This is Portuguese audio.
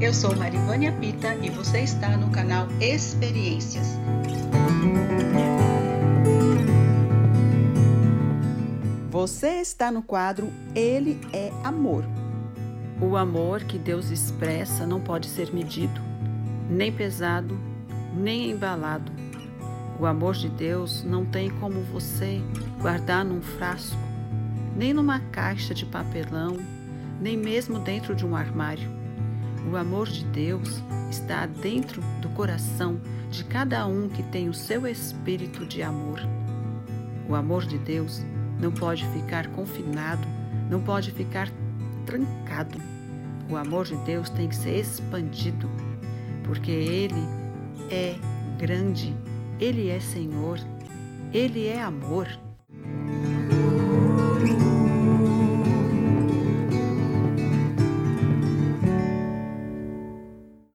Eu sou Marivânia Pita e você está no canal Experiências. Você está no quadro Ele é Amor. O amor que Deus expressa não pode ser medido, nem pesado, nem embalado. O amor de Deus não tem como você guardar num frasco, nem numa caixa de papelão, nem mesmo dentro de um armário. O amor de Deus está dentro do coração de cada um que tem o seu espírito de amor. O amor de Deus não pode ficar confinado, não pode ficar trancado. O amor de Deus tem que ser expandido, porque Ele é grande, Ele é Senhor, Ele é amor.